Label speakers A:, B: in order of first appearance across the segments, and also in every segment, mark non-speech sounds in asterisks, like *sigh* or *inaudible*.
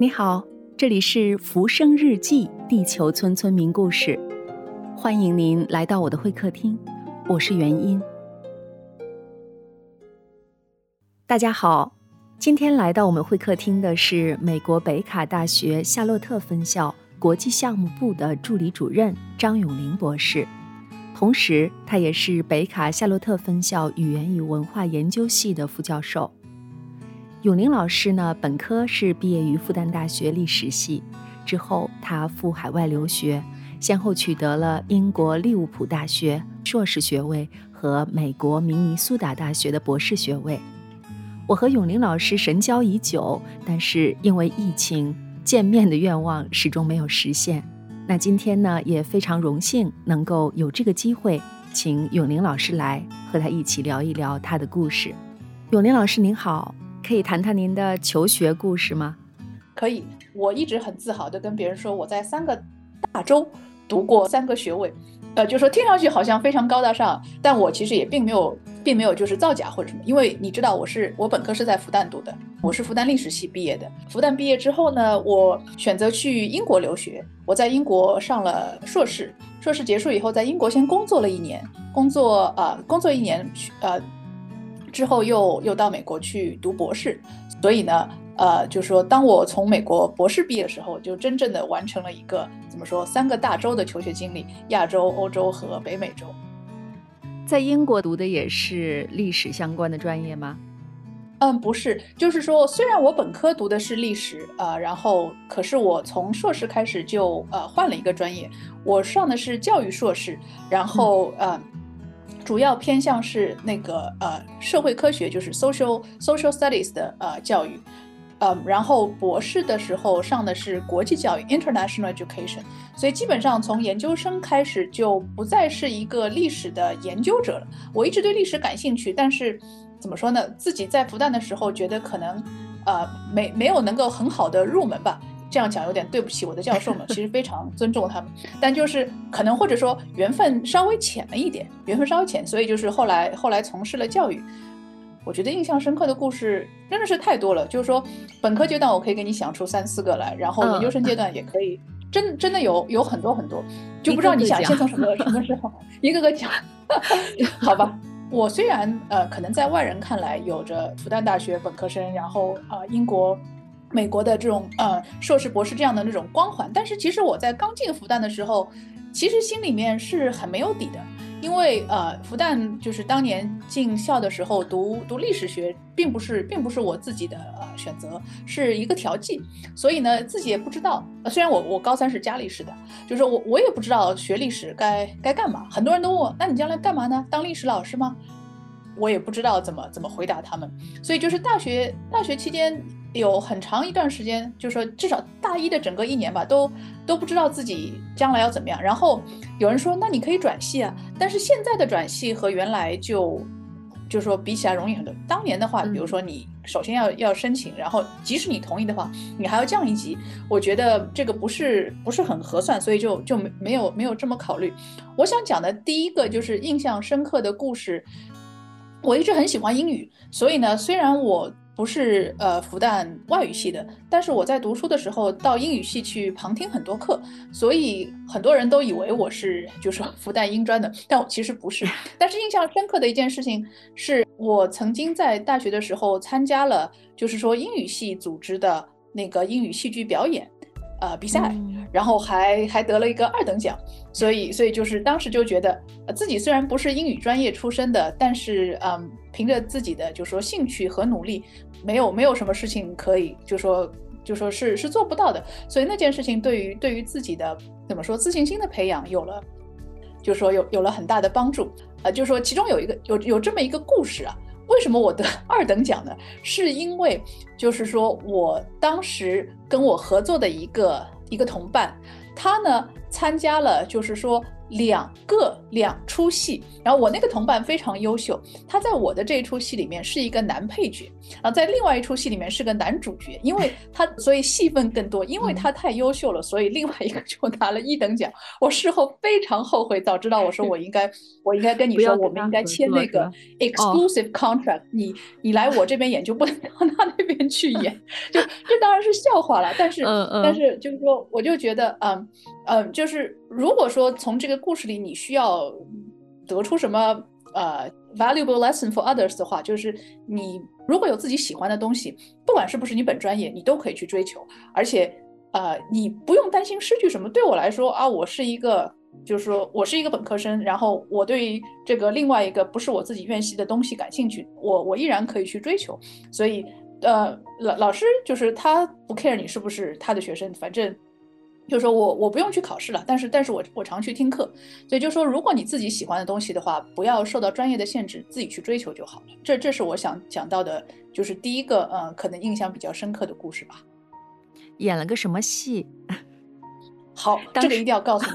A: 你好，这里是《浮生日记》地球村村民故事，欢迎您来到我的会客厅，我是元音。大家好，今天来到我们会客厅的是美国北卡大学夏洛特分校国际项目部的助理主任张永林博士，同时他也是北卡夏洛特分校语言与文化研究系的副教授。永林老师呢，本科是毕业于复旦大学历史系，之后他赴海外留学，先后取得了英国利物浦大学硕士学位和美国明尼苏达大学的博士学位。我和永林老师神交已久，但是因为疫情，见面的愿望始终没有实现。那今天呢，也非常荣幸能够有这个机会，请永林老师来和他一起聊一聊他的故事。永林老师您好。可以谈谈您的求学故事吗？
B: 可以，我一直很自豪的跟别人说，我在三个大洲读过三个学位，呃，就说听上去好像非常高大上，但我其实也并没有，并没有就是造假或者什么，因为你知道我是我本科是在复旦读的，我是复旦历史系毕业的。复旦毕业之后呢，我选择去英国留学，我在英国上了硕士，硕士结束以后在英国先工作了一年，工作呃，工作一年，呃。之后又又到美国去读博士，所以呢，呃，就说当我从美国博士毕业的时候，就真正的完成了一个怎么说三个大洲的求学经历：亚洲、欧洲和北美洲。
A: 在英国读的也是历史相关的专业吗？
B: 嗯，不是，就是说虽然我本科读的是历史，呃，然后可是我从硕士开始就呃换了一个专业，我上的是教育硕士，然后呃。主要偏向是那个呃社会科学，就是 social social studies 的呃教育，呃，然后博士的时候上的是国际教育 international education，所以基本上从研究生开始就不再是一个历史的研究者了。我一直对历史感兴趣，但是怎么说呢？自己在复旦的时候觉得可能呃没没有能够很好的入门吧。这样讲有点对不起我的教授们，*laughs* 其实非常尊重他们，但就是可能或者说缘分稍微浅了一点，缘分稍微浅，所以就是后来后来从事了教育。我觉得印象深刻的故事真的是太多了，就是说本科阶段我可以给你想出三四个来，然后研究生阶段也可以，真真的有有很多很多，就不知道你想先从什么什么时候一个个讲，*laughs* 好吧？我虽然呃可能在外人看来有着复旦大学本科生，然后啊英国。美国的这种呃硕士博士这样的那种光环，但是其实我在刚进复旦的时候，其实心里面是很没有底的，因为呃复旦就是当年进校的时候读读历史学，并不是并不是我自己的呃选择，是一个调剂，所以呢自己也不知道，虽然我我高三是加历史的，就是我我也不知道学历史该该干嘛，很多人都问我，那你将来干嘛呢？当历史老师吗？我也不知道怎么怎么回答他们，所以就是大学大学期间。有很长一段时间，就是说至少大一的整个一年吧，都都不知道自己将来要怎么样。然后有人说，那你可以转系啊。但是现在的转系和原来就，就是说比起来容易很多。当年的话，比如说你首先要要申请，然后即使你同意的话，你还要降一级。我觉得这个不是不是很合算，所以就就没没有没有这么考虑。我想讲的第一个就是印象深刻的故事。我一直很喜欢英语，所以呢，虽然我。不是呃复旦外语系的，但是我在读书的时候到英语系去旁听很多课，所以很多人都以为我是就是复旦英专的，但我其实不是。*laughs* 但是印象深刻的一件事情是我曾经在大学的时候参加了，就是说英语系组织的那个英语戏剧表演。呃，比赛，然后还还得了一个二等奖，所以所以就是当时就觉得，自己虽然不是英语专业出身的，但是嗯，凭着自己的就是说兴趣和努力，没有没有什么事情可以就说就说是是做不到的，所以那件事情对于对于自己的怎么说自信心的培养有了，就说有有了很大的帮助，呃，就说其中有一个有有这么一个故事啊。为什么我得 *laughs* 二等奖呢？是因为就是说我当时跟我合作的一个一个同伴，他呢参加了就是说两个两出戏，然后我那个同伴非常优秀，他在我的这一出戏里面是一个男配角，然后在另外一出戏里面是个男主角，因为他所以戏份更多，因为他太优秀了，所以另外一个就拿了一等奖。我事后非常后悔，早知道我说我应该 *laughs* 我应该跟你说，我们应该签那个 exclusive contract，你你来我这边演就不能到他那边去演，*laughs* 就这当然是笑话了，但是但是就是说我就觉得嗯。嗯，就是如果说从这个故事里你需要得出什么呃 valuable lesson for others 的话，就是你如果有自己喜欢的东西，不管是不是你本专业，你都可以去追求，而且呃，你不用担心失去什么。对我来说啊，我是一个，就是说我是一个本科生，然后我对这个另外一个不是我自己院系的东西感兴趣，我我依然可以去追求。所以呃，老老师就是他不 care 你是不是他的学生，反正。就是说我我不用去考试了，但是但是我我常去听课，所以就说如果你自己喜欢的东西的话，不要受到专业的限制，自己去追求就好了。这这是我想讲到的，就是第一个呃，可能印象比较深刻的故事吧。
A: 演了个什么戏？*laughs*
B: 好，这个一定要告诉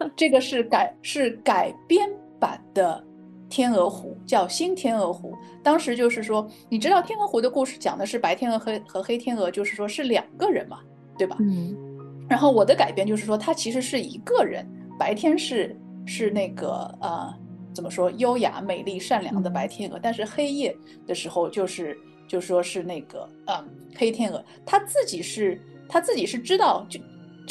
B: 你，*laughs* 这个是改是改编版的《天鹅湖》，叫《新天鹅湖》。当时就是说，你知道《天鹅湖》的故事讲的是白天鹅和和黑天鹅，就是说是两个人嘛，对吧？
A: 嗯。
B: 然后我的改编就是说，他其实是一个人，白天是是那个呃，怎么说，优雅、美丽、善良的白天鹅，但是黑夜的时候就是就说是那个嗯黑天鹅，他自己是他自己是知道，就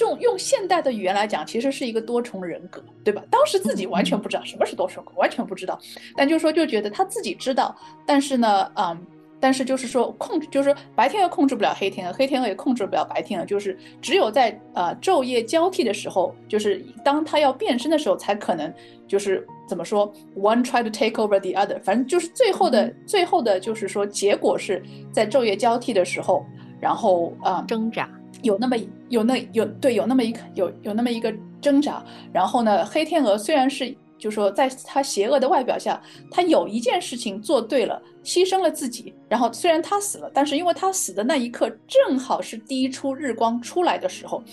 B: 用用现代的语言来讲，其实是一个多重人格，对吧？当时自己完全不知道什么是多重，完全不知道，但就是说就觉得他自己知道，但是呢，嗯。但是就是说控制，就是白天鹅控制不了黑天鹅，黑天鹅也控制不了白天鹅，就是只有在呃昼夜交替的时候，就是当它要变身的时候，才可能就是怎么说，one try to take over the other，反正就是最后的最后的，就是说结果是在昼夜交替的时候，然后啊
A: 挣扎，
B: 有那么有那有对有那么一个有有那么一个挣扎，然后呢，黑天鹅虽然是。就说，在他邪恶的外表下，他有一件事情做对了，牺牲了自己。然后虽然他死了，但是因为他死的那一刻正好是第一出日光出来的时候，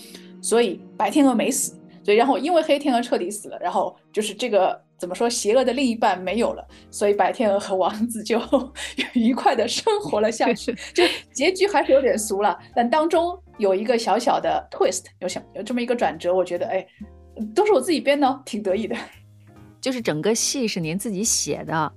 B: 所以白天鹅没死。所以然后因为黑天鹅彻底死了，然后就是这个怎么说，邪恶的另一半没有了，所以白天鹅和王子就 *laughs* 愉快的生活了下去。*laughs* 就结局还是有点俗了，但当中有一个小小的 twist，有想有这么一个转折，我觉得哎，都是我自己编的，挺得意的。
A: 就是整个戏是您自己写的，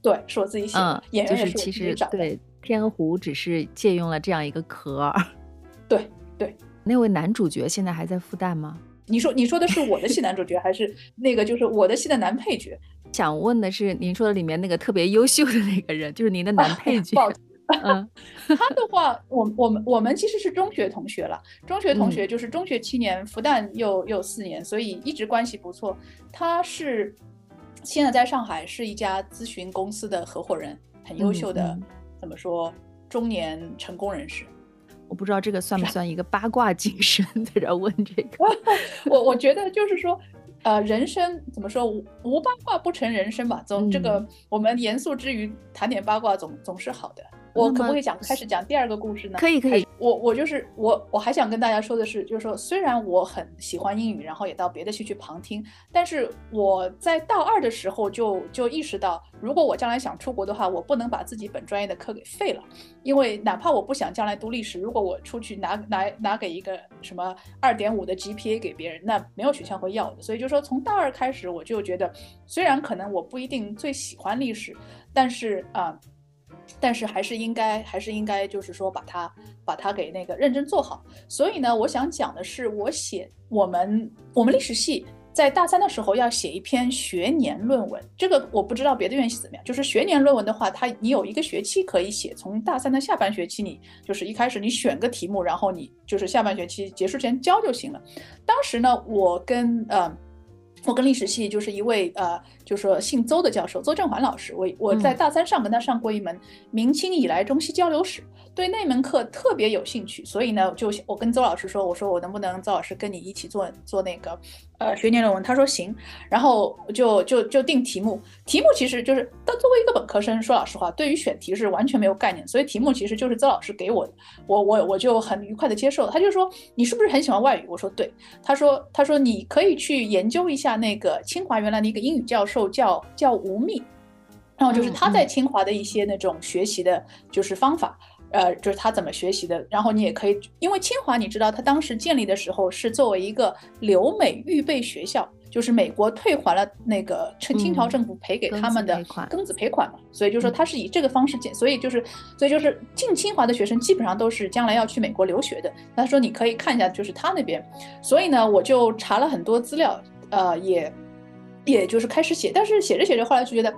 B: 对，是我自己写的。演员
A: 是其实对天鹅湖只是借用了这样一个壳。*laughs*
B: 对对，
A: 那位男主角现在还在复旦吗？
B: 你说你说的是我的戏男主角，还是 *laughs* 那个就是我的戏的男配角？
A: 想问的是，您说的里面那个特别优秀的那个人，就是您的男 *laughs* 配角。
B: 嗯，*laughs* 他的话，我我们我们其实是中学同学了，中学同学就是中学七年，复旦又又四年，所以一直关系不错。他是现在在上海是一家咨询公司的合伙人，很优秀的，怎么说中年成功人士。
A: 我不知道这个算不算一个八卦精神，在这问这个。*laughs*
B: 我我觉得就是说，呃，人生怎么说无无八卦不成人生吧，总这个我们严肃之余谈点八卦总总是好的。我可不可以讲开始讲第二个故事呢？
A: 可以可以。
B: 我我就是我我还想跟大家说的是，就是说虽然我很喜欢英语，然后也到别的系去旁听，但是我在大二的时候就就意识到，如果我将来想出国的话，我不能把自己本专业的课给废了，因为哪怕我不想将来读历史，如果我出去拿拿拿给一个什么二点五的 GPA 给别人，那没有学校会要的。所以就说从大二开始，我就觉得，虽然可能我不一定最喜欢历史，但是啊。但是还是应该，还是应该，就是说把它，把它给那个认真做好。所以呢，我想讲的是，我写我们我们历史系在大三的时候要写一篇学年论文。这个我不知道别的院系怎么样。就是学年论文的话，它你有一个学期可以写，从大三的下半学期，你就是一开始你选个题目，然后你就是下半学期结束前交就行了。当时呢，我跟呃。我跟历史系就是一位呃，就说姓邹的教授，邹振环老师。我我在大三上跟他上过一门明清以来中西交流史，对那门课特别有兴趣。所以呢，就我跟邹老师说，我说我能不能邹老师跟你一起做做那个呃，学年论文，他说行，然后就就就定题目，题目其实就是，他作为一个本科生，说老实话，对于选题是完全没有概念，所以题目其实就是邹老师给我的，我我我就很愉快的接受了。他就说你是不是很喜欢外语？我说对。他说他说你可以去研究一下那个清华原来的一个英语教授叫叫吴宓，然后就是他在清华的一些那种学习的就是方法。呃，就是他怎么学习的，然后你也可以，因为清华你知道，他当时建立的时候是作为一个留美预备学校，就是美国退还了那个清清朝政府赔给他们的庚子赔款嘛，所以就说他是以这个方式建，所以就是，所以就是进清华的学生基本上都是将来要去美国留学的。他说你可以看一下，就是他那边，所以呢，我就查了很多资料，呃，也也就是开始写，但是写着写着，后来就觉得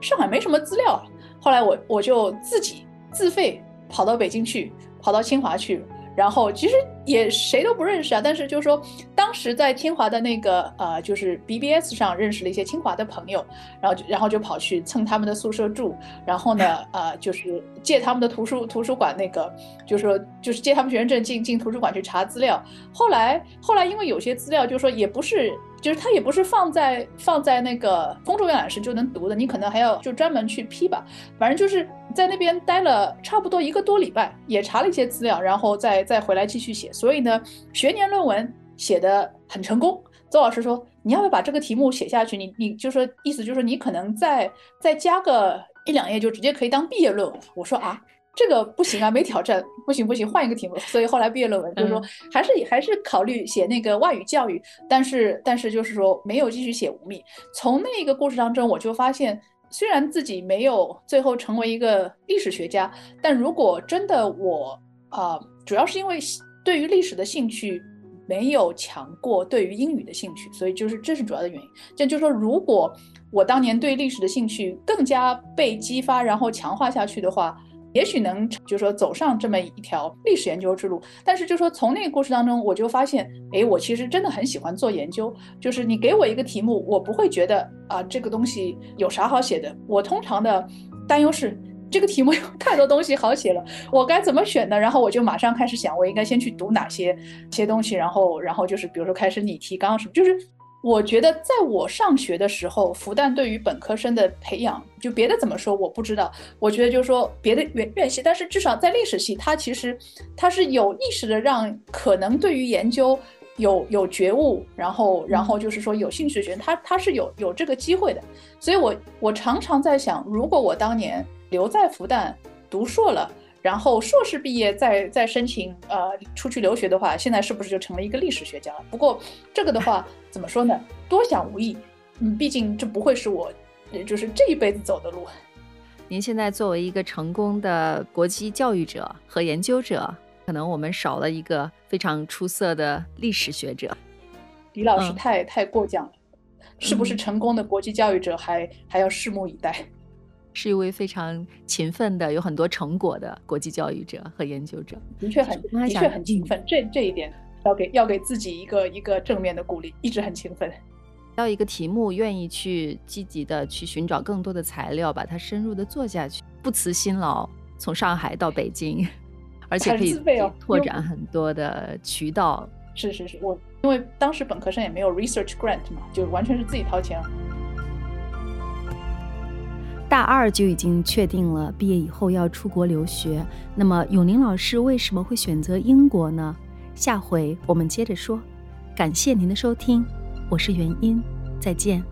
B: 上海没什么资料啊，后来我我就自己自费。跑到北京去，跑到清华去，然后其实也谁都不认识啊。但是就是说，当时在清华的那个呃，就是 BBS 上认识了一些清华的朋友，然后就然后就跑去蹭他们的宿舍住，然后呢，*laughs* 呃，就是借他们的图书图书馆那个，就是说就是借他们学生证进进图书馆去查资料。后来后来因为有些资料就是说也不是。就是它也不是放在放在那个公众阅览室就能读的，你可能还要就专门去批吧。反正就是在那边待了差不多一个多礼拜，也查了一些资料，然后再再回来继续写。所以呢，学年论文写的很成功。邹老师说：“你要不要把这个题目写下去？你你就说意思就是说你可能再再加个一两页，就直接可以当毕业论文。”我说啊。这个不行啊，没挑战，不行不行，换一个题目。所以后来毕业论文就是说，还是还是考虑写那个外语教育，但是但是就是说没有继续写吴宓。从那个故事当中，我就发现，虽然自己没有最后成为一个历史学家，但如果真的我啊，主要是因为对于历史的兴趣没有强过对于英语的兴趣，所以就是这是主要的原因。这就是说，如果我当年对历史的兴趣更加被激发，然后强化下去的话。也许能就是说走上这么一条历史研究之路，但是就说从那个故事当中，我就发现，哎，我其实真的很喜欢做研究。就是你给我一个题目，我不会觉得啊这个东西有啥好写的。我通常的担忧是这个题目 *laughs* 有太多东西好写了，我该怎么选呢？然后我就马上开始想，我应该先去读哪些些东西，然后然后就是比如说开始拟提纲什么，就是。我觉得在我上学的时候，复旦对于本科生的培养，就别的怎么说我不知道。我觉得就是说别的院院系，但是至少在历史系，它其实它是有意识的让可能对于研究有有觉悟，然后然后就是说有兴趣的学生，他他是有有这个机会的。所以我我常常在想，如果我当年留在复旦读硕了。然后硕士毕业再再申请呃出去留学的话，现在是不是就成了一个历史学家了？不过这个的话怎么说呢？多想无益，嗯，毕竟这不会是我，就是这一辈子走的路。
A: 您现在作为一个成功的国际教育者和研究者，可能我们少了一个非常出色的历史学者。
B: 李老师太太过奖了，是不是成功的国际教育者还还要拭目以待？
A: 是一位非常勤奋的、有很多成果的国际教育者和研究者，
B: 的确很的确很勤奋。这这一点要给要给自己一个一个正面的鼓励，一直很勤奋。
A: 要一个题目，愿意去积极的去寻找更多的材料，把它深入的做下去，不辞辛劳，从上海到北京，而且可以拓展很多的渠道。
B: 是是是，我因为当时本科生也没有 research grant 嘛，就完全是自己掏钱。
A: 大二就已经确定了毕业以后要出国留学，那么永宁老师为什么会选择英国呢？下回我们接着说。感谢您的收听，我是元音，再见。